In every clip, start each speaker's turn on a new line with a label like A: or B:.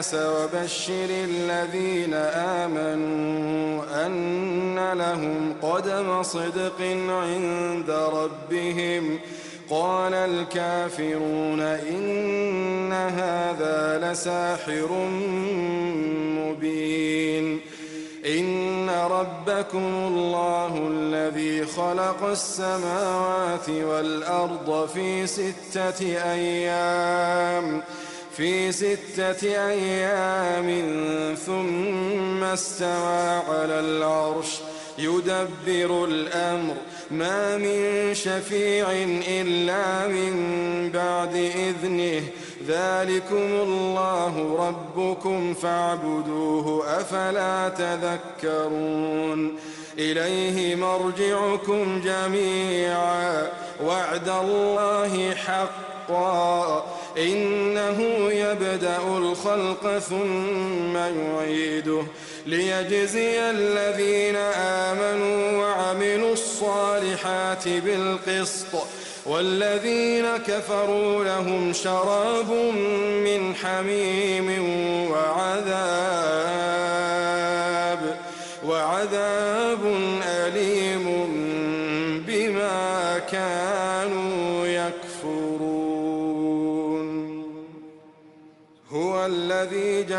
A: وبشر الذين آمنوا أن لهم قدم صدق عند ربهم. قال الكافرون إن هذا لساحر مبين. إن ربكم الله الذي خلق السماوات والأرض في ستة أيام. في ستة أيام ثم استوى على العرش يدبر الأمر. ما من شفيع إلا من بعد إذنه. ذلكم الله ربكم فاعبدوه أفلا تذكرون. إليه مرجعكم جميعا. وعد الله حقا. إنه يبدأ الخلق ثم يعيده ليجزي الذين آمنوا وعملوا الصالحات بالقسط والذين كفروا لهم شراب من حميم وعذاب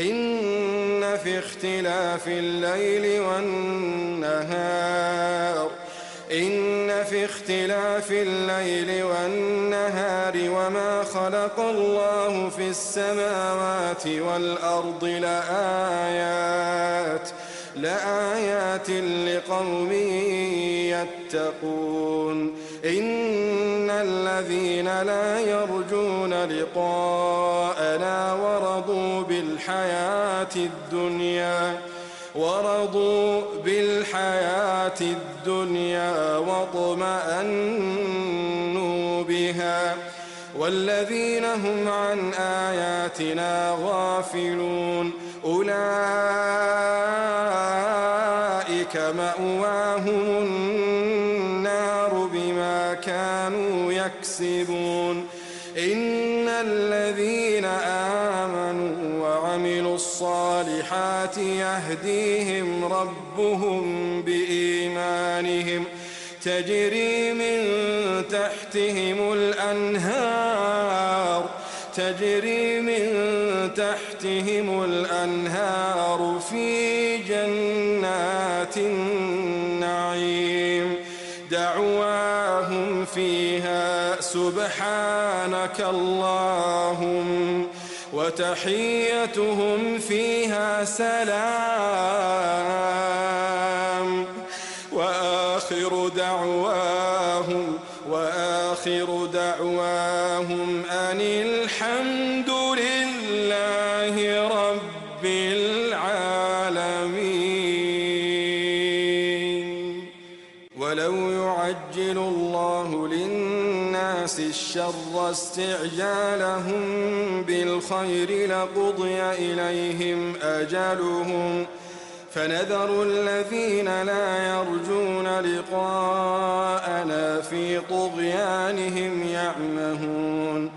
A: إن في اختلاف الليل والنهار إن في اختلاف الليل والنهار وما خلق الله في السماوات والأرض لآيات لآيات لقوم يتقون. إن الذين لا يرجون لقاءنا ورضوا بالحياة الدنيا ورضوا بالحياة الدنيا واطمأنوا بها. والذين هم عن آياتنا غافلون أولئك مأواهم النار بما كانوا يكسبون. الصالحات يهديهم ربهم بإيمانهم تجري من تحتهم الأنهار تجري من تحتهم الأنهار في جنات النعيم دعواهم فيها سبحانك اللهم وتحيتهم فيها سلام. وآخر دعواهم وآخر دعواهم أن الحمد الشر استعجالهم بالخير لقضي إليهم أجلهم فنذر الذين لا يرجون لقاءنا في طغيانهم يعمهون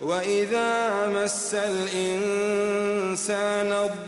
A: وإذا مس الإنسان الضر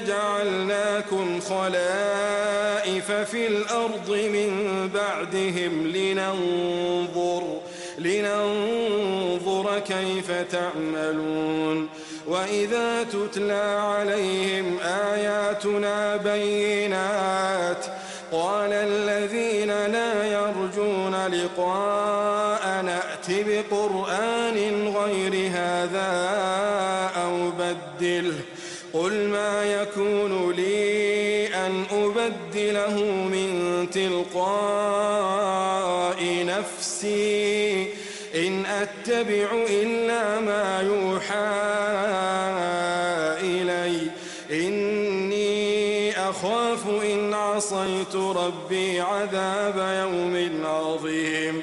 A: جعلناكم خلائف في الأرض من بعدهم لننظر لننظر كيف تعملون. وإذا تتلى عليهم آياتنا بينات قال الذين لا يرجون لقاء نأت بقرآن غير هذا أو بدله. قل أبدله من تلقاء نفسي. إن أتبع إلا ما يوحى إلي. إني أخاف إن عصيت ربي عذاب يوم عظيم.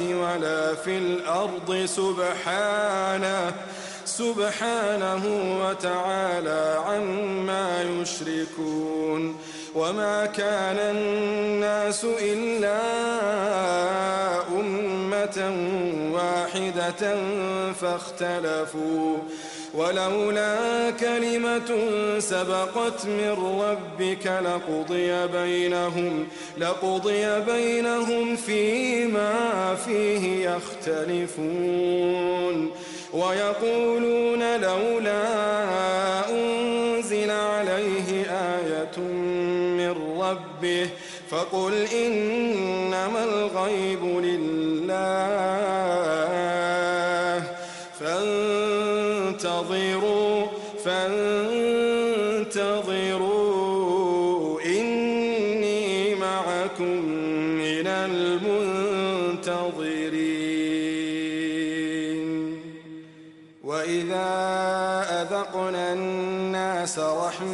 A: السماوات ولا في الأرض سبحانه سبحانه وتعالى عما يشركون. وما كان الناس إلا واحدة فاختلفوا. ولولا كلمة سبقت من ربك لقضي بينهم لقضي بينهم فيما فيه يختلفون. ويقولون لولا أنزل عليه آية من ربه فقل إنما الغيب لله.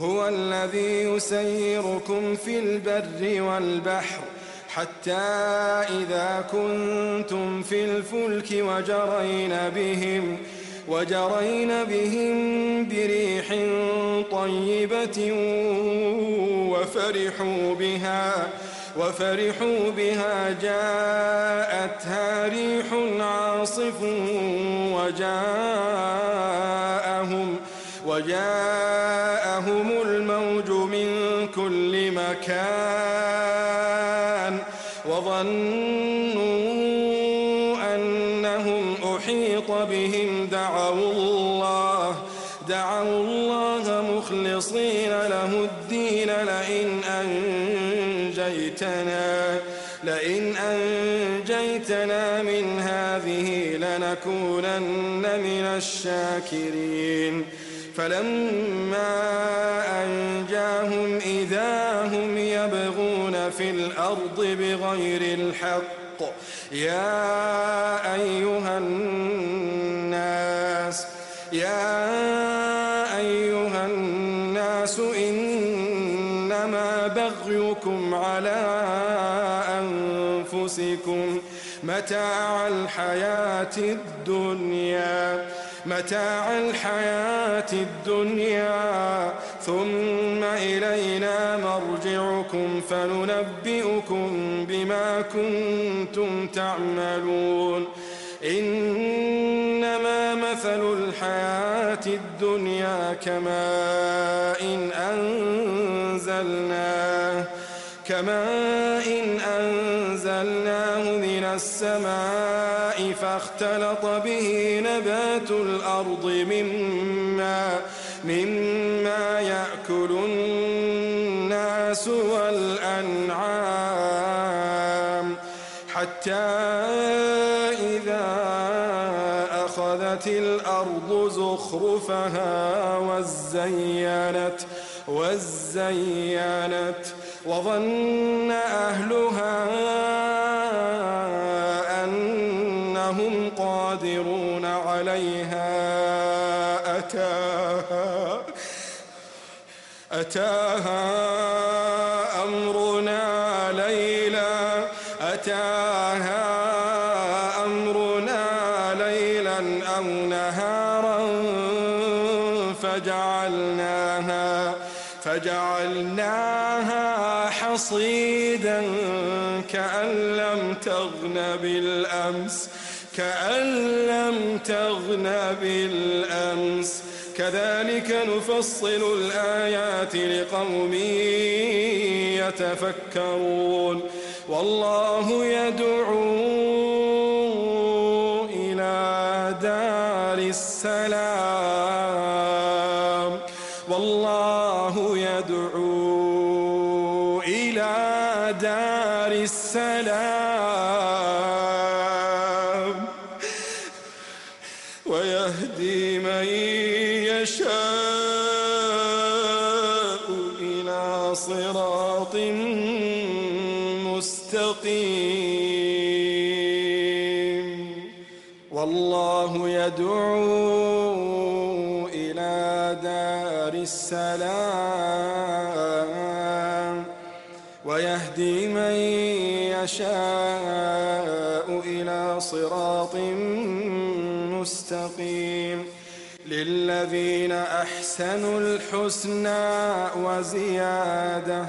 A: هو الذي يسيركم في البر والبحر حتى إذا كنتم في الفلك وجرين بهم وجرين بهم بريح طيبة وفرحوا بها وفرحوا بها جاءتها ريح عاصف وجاءهم وجاءهم الريان وظنوا أنهم أحيط بهم دعوا الله دعوا الله مخلصين له الدين لئن أنجيتنا لئن أنجيتنا من هذه لنكونن من الشاكرين. فلما أنجاهم في الأرض بغير الحق. يا أيها الناس يا أيها الناس إنما بغيكم على أنفسكم متاع الحياة الدنيا. متاع الحياة الدنيا ثم إلينا مرجعكم فننبئكم بما كنتم تعملون. إنما مثل الحياة الدنيا كماء إن أنزلناه كماء إن أنزلناه السماء فاختلط به نبات الأرض مما مما يأكل الناس والأنعام حتى إذا أخذت الأرض زخرفها وزينت وزينت وظن أهلها أتاها أمرنا ليلا. أتاها أمرنا ليلا أو نهارا فجعلناها فجعلناها حصيدا كأن لم تغن بالأمس كأن لم تغن بالأمس. كذلك نفصل الآيات لقوم يتفكرون. والله يدعو السلام ويهدي من يشاء إلى صراط مستقيم للذين أحسنوا الحسنى وزيادة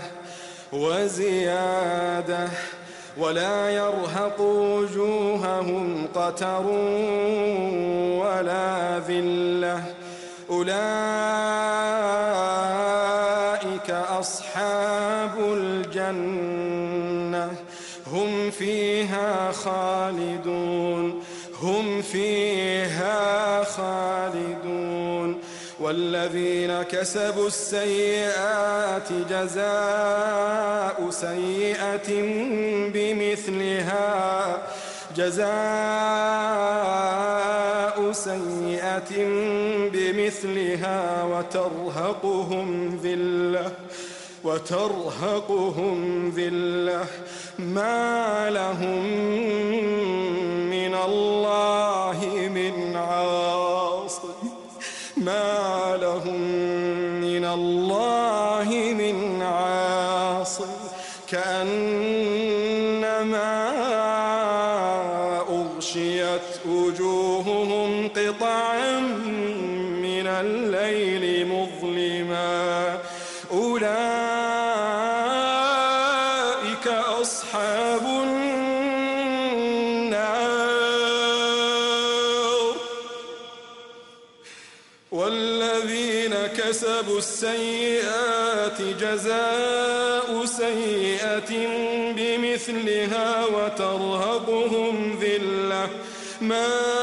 A: وزيادة ولا يرهق وجوههم قتر ولا ذلة أولئك أصحاب الجنة هم فيها خالدون هم فيها خالدون. والذين كسبوا السيئات جزاء سيئة بمثلها جزاء سيئة بمثلها وترهقهم ذلة. وترهقهم ذلة ما لهم من الله من عاصم السيئات جزاء سيئة بمثلها وترهقهم ذلة. ما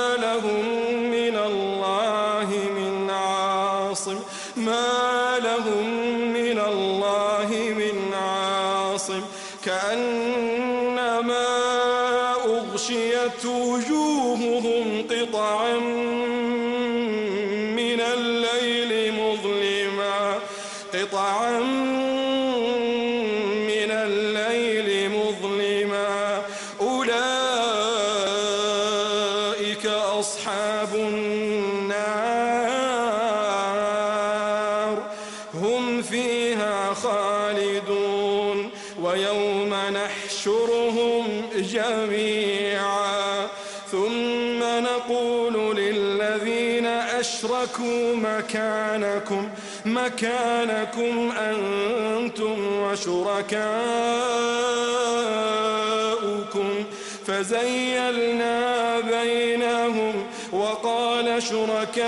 A: مكانكم أنتم وشركاؤكم فزيلنا بينهم وقال شركاؤهم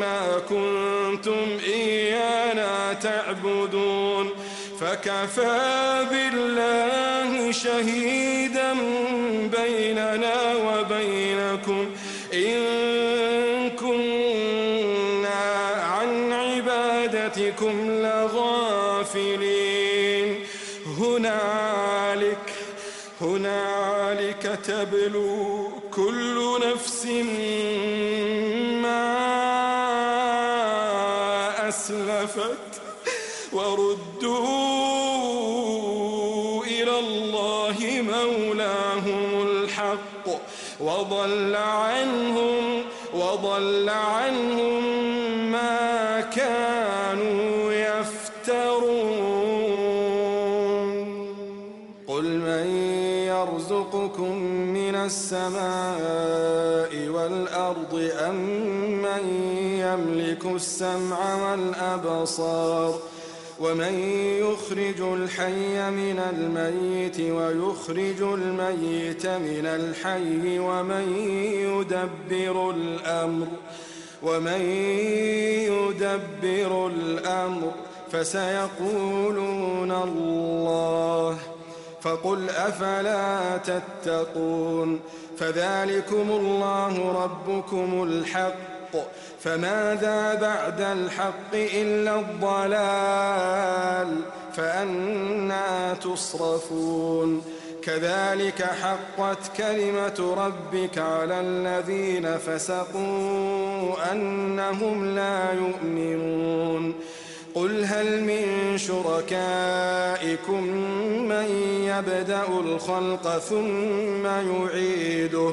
A: ما كنتم إيانا تعبدون فكفى بالله شهيدا بيننا وبينكم وضل عنهم وضل عنهم ما كانوا يفترون. قل من يرزقكم من السماء والأرض أم من يملك السمع والأبصار ومن يخرج الحي من الميت ويخرج الميت من الحي ومن يدبر الأمر ومن يدبر الأمر فسيقولون الله فقل أفلا تتقون؟ فذلكم الله ربكم الحق. فماذا بعد الحق إلا الضلال؟ فأنا تصرفون. كذلك حقت كلمة ربك على الذين فسقوا أنهم لا يؤمنون. قل هل من شركائكم من يبدأ الخلق ثم يعيده؟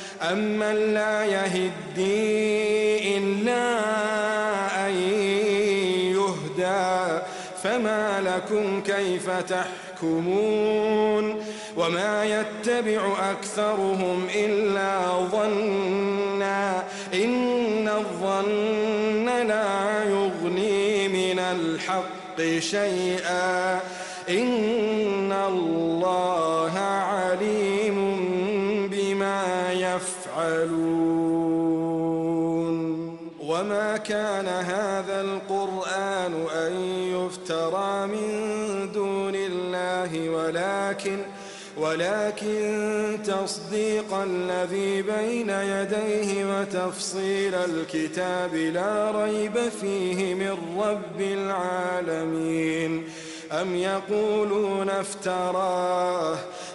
A: أمن لا يهدي إلا أن يهدى فما لكم كيف تحكمون وما يتبع أكثرهم إلا ظنا إن الظن لا يغني من الحق شيئا إن الله يفعلون وما كان هذا القرآن أن يفترى من دون الله ولكن ولكن تصديق الذي بين يديه وتفصيل الكتاب لا ريب فيه من رب العالمين. أم يقولون افتراه؟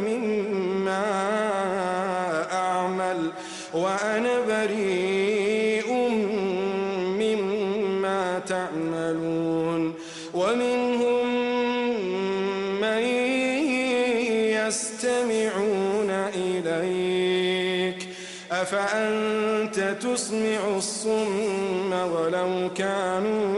A: مما أعمل وأنا بريء مما تعملون ومنهم من يستمعون إليك أفأنت تسمع الصم ولو كانوا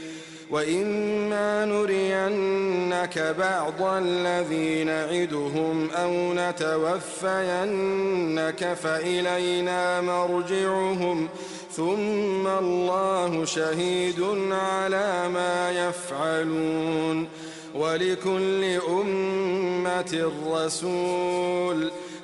A: وإما نرينك بعض الذي نعدهم أو نتوفينك فإلينا مرجعهم ثم الله شهيد على ما يفعلون ولكل أمة رسول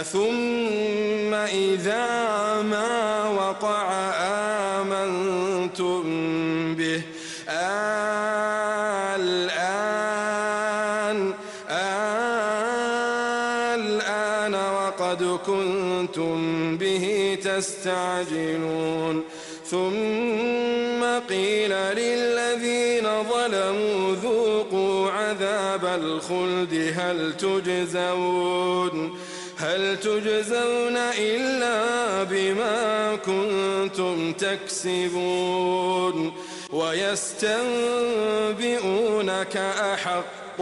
A: أثم إذا ما وقع آمنتم به الآن الآن وقد كنتم به تستعجلون ثم قيل للذين ظلموا ذوقوا عذاب الخلد هل تجزون هل تجزون إلا بما كنتم تكسبون ويستنبئونك أحق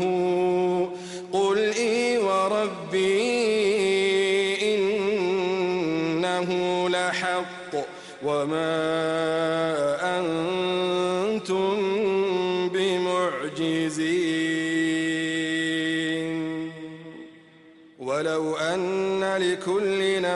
A: هو قل إي وربي إنه لحق وما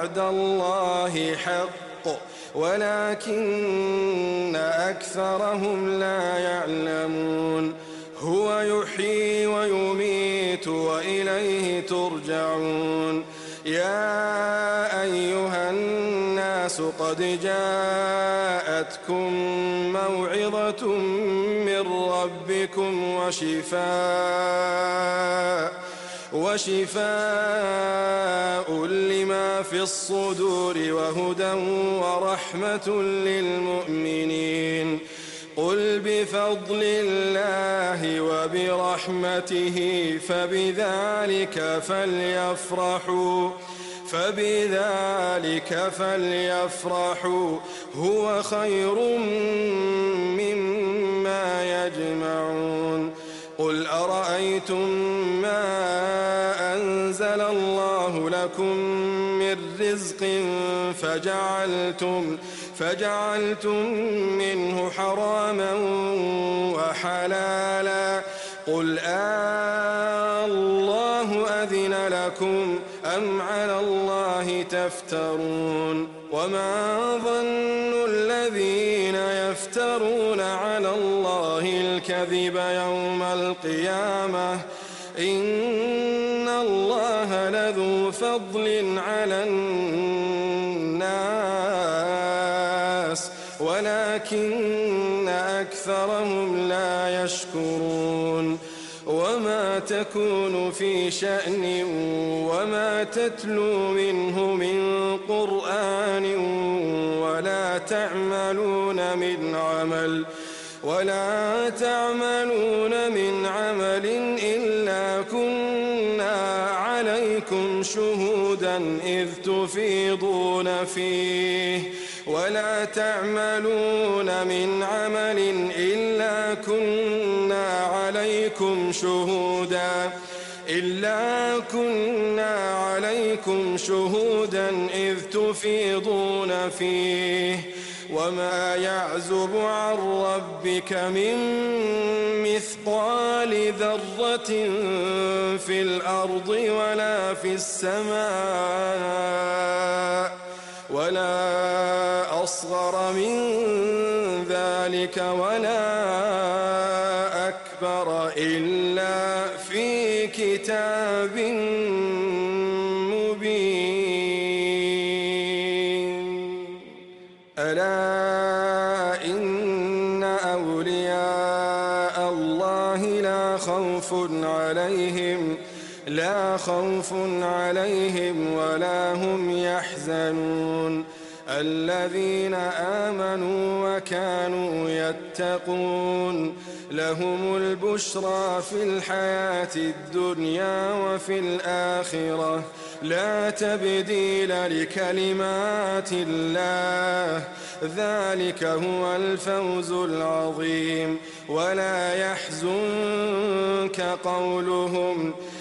A: وعد الله حق ولكن أكثرهم لا يعلمون. هو يحيي ويميت وإليه ترجعون. يا أيها الناس قد جاءتكم موعظة من ربكم وشفاء وشفاء لما في الصدور وهدى ورحمة للمؤمنين. قل بفضل الله وبرحمته فبذلك فليفرحوا فبذلك فليفرحوا. هو خير مما يجمعون. قل أرأيتم ما لكم من رزق فجعلتم فجعلتم منه حراما وحلالا قل آه الله أذن لكم أم على الله تفترون وما ظن الذين يفترون على الله الكذب يوم القيامة على الناس ولكن أكثرهم لا يشكرون. وما تكون في شأن وما تتلو منه من قرآن ولا تعملون من عمل ولا تعملون من عمل إلا كنا عليكم إذ تفيضون فيه. ولا تعملون من عمل إلا كنا عليكم شهودا. إلا كنا عليكم شهودا إذ تفيضون فيه. وما يعزب عن ربك من مثقال ذرة في الأرض ولا في السماء ولا أصغر من ذلك ولا خوف عليهم ولا هم يحزنون. الذين آمنوا وكانوا يتقون. لهم البشرى في الحياة الدنيا وفي الآخرة. لا تبديل لكلمات الله. ذلك هو الفوز العظيم. ولا يحزنك قولهم.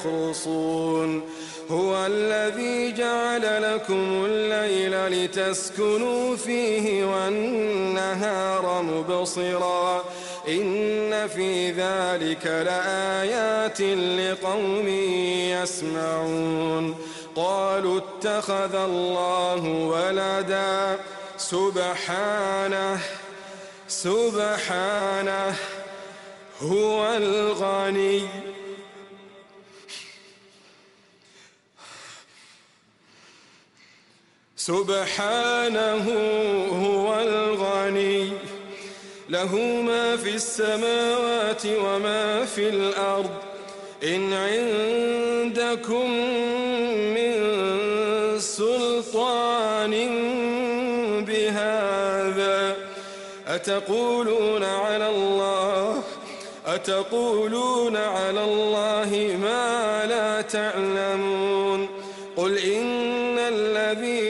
A: يخرصون هو الذي جعل لكم الليل لتسكنوا فيه والنهار مبصرا. إن في ذلك لآيات لقوم يسمعون. قالوا اتخذ الله ولدا. سبحانه سبحانه هو الغني. سبحانه هو الغني. له ما في السماوات وما في الأرض. إن عندكم من سلطان بهذا. أتقولون على الله؟ أتقولون على الله ما لا تعلمون؟ قل إن الذين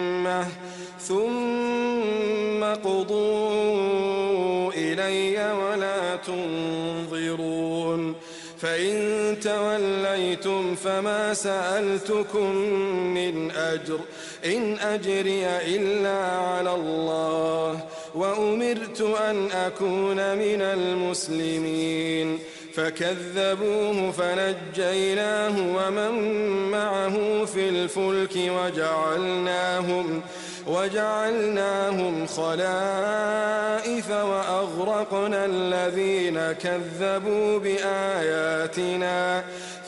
A: توليتم فما سألتكم من أجر إن أجري إلا على الله وأمرت أن أكون من المسلمين فكذبوه فنجيناه ومن معه في الفلك وجعلناهم وجعلناهم خلائف وأغرقنا الذين كذبوا بآياتنا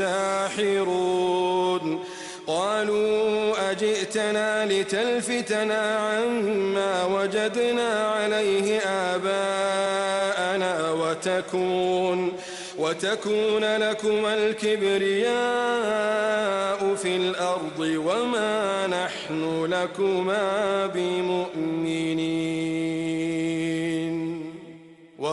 A: يفلح الساحرون قالوا أجئتنا لتلفتنا عما وجدنا عليه آباءنا وتكون وتكون لكما الكبرياء في الأرض وما نحن لكما بمؤمنين.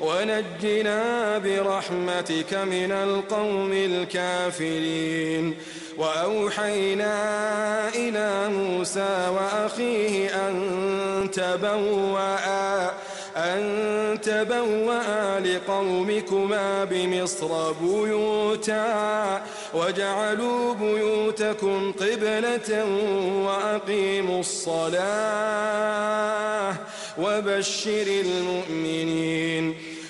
A: ونجنا برحمتك من القوم الكافرين. وأوحينا إلى موسى وأخيه أن تبوأ أن تبوأ لقومكما بمصر بيوتا. وجعلوا بيوتكم قبلة وأقيموا الصلاة. وبشر المؤمنين.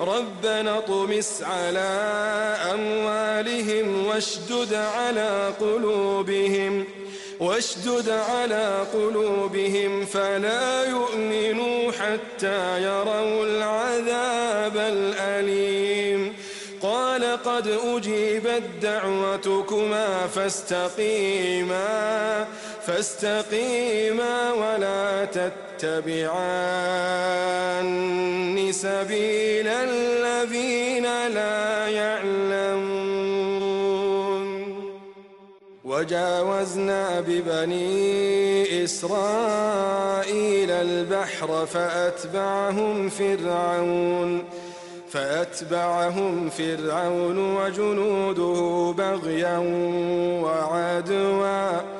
A: ربنا اطمس على أموالهم واشدد على قلوبهم واشدد على قلوبهم فلا يؤمنوا حتى يروا العذاب الأليم. قال قد أجيبت دعوتكما فاستقيما فاستقيما ولا تتبعان سبيل الذين لا يعلمون. وجاوزنا ببني إسرائيل البحر فأتبعهم فرعون فأتبعهم فرعون وجنوده بغيا وعدوا.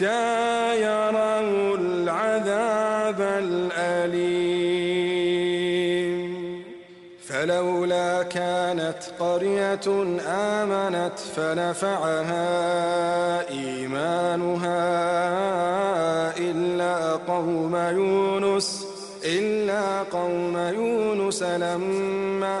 A: يروا العذاب الأليم. فلولا كانت قرية آمنت فنفعها إيمانها إلا قوم يونس إلا قوم يونس لما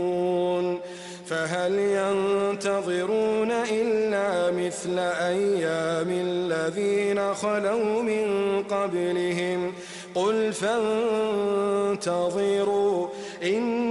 A: فهل ينتظرون إلا مثل أيام الذين خلوا من قبلهم؟ قل فانتظروا إني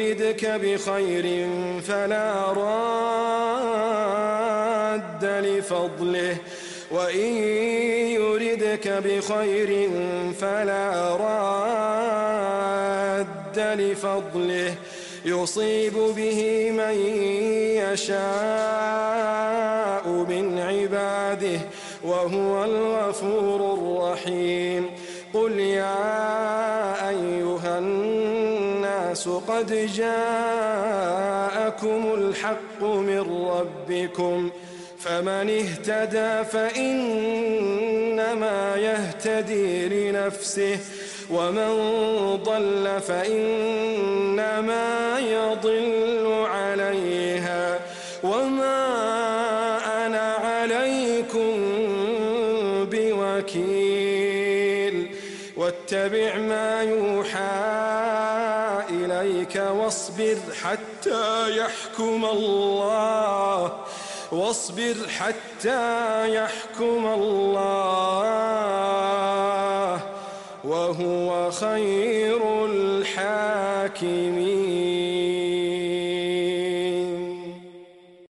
A: يردك بخير فلا راد لفضله. وإن يردك بخير فلا راد لفضله. يصيب به من يشاء من عباده وهو الغفور الرحيم. قل يا الناس قد جاءكم الحق من ربكم فمن اهتدى فإنما يهتدي لنفسه ومن ضل فإنما يضل حتى يحكم الله. واصبر حتى يحكم الله. وهو خير الحاكمين.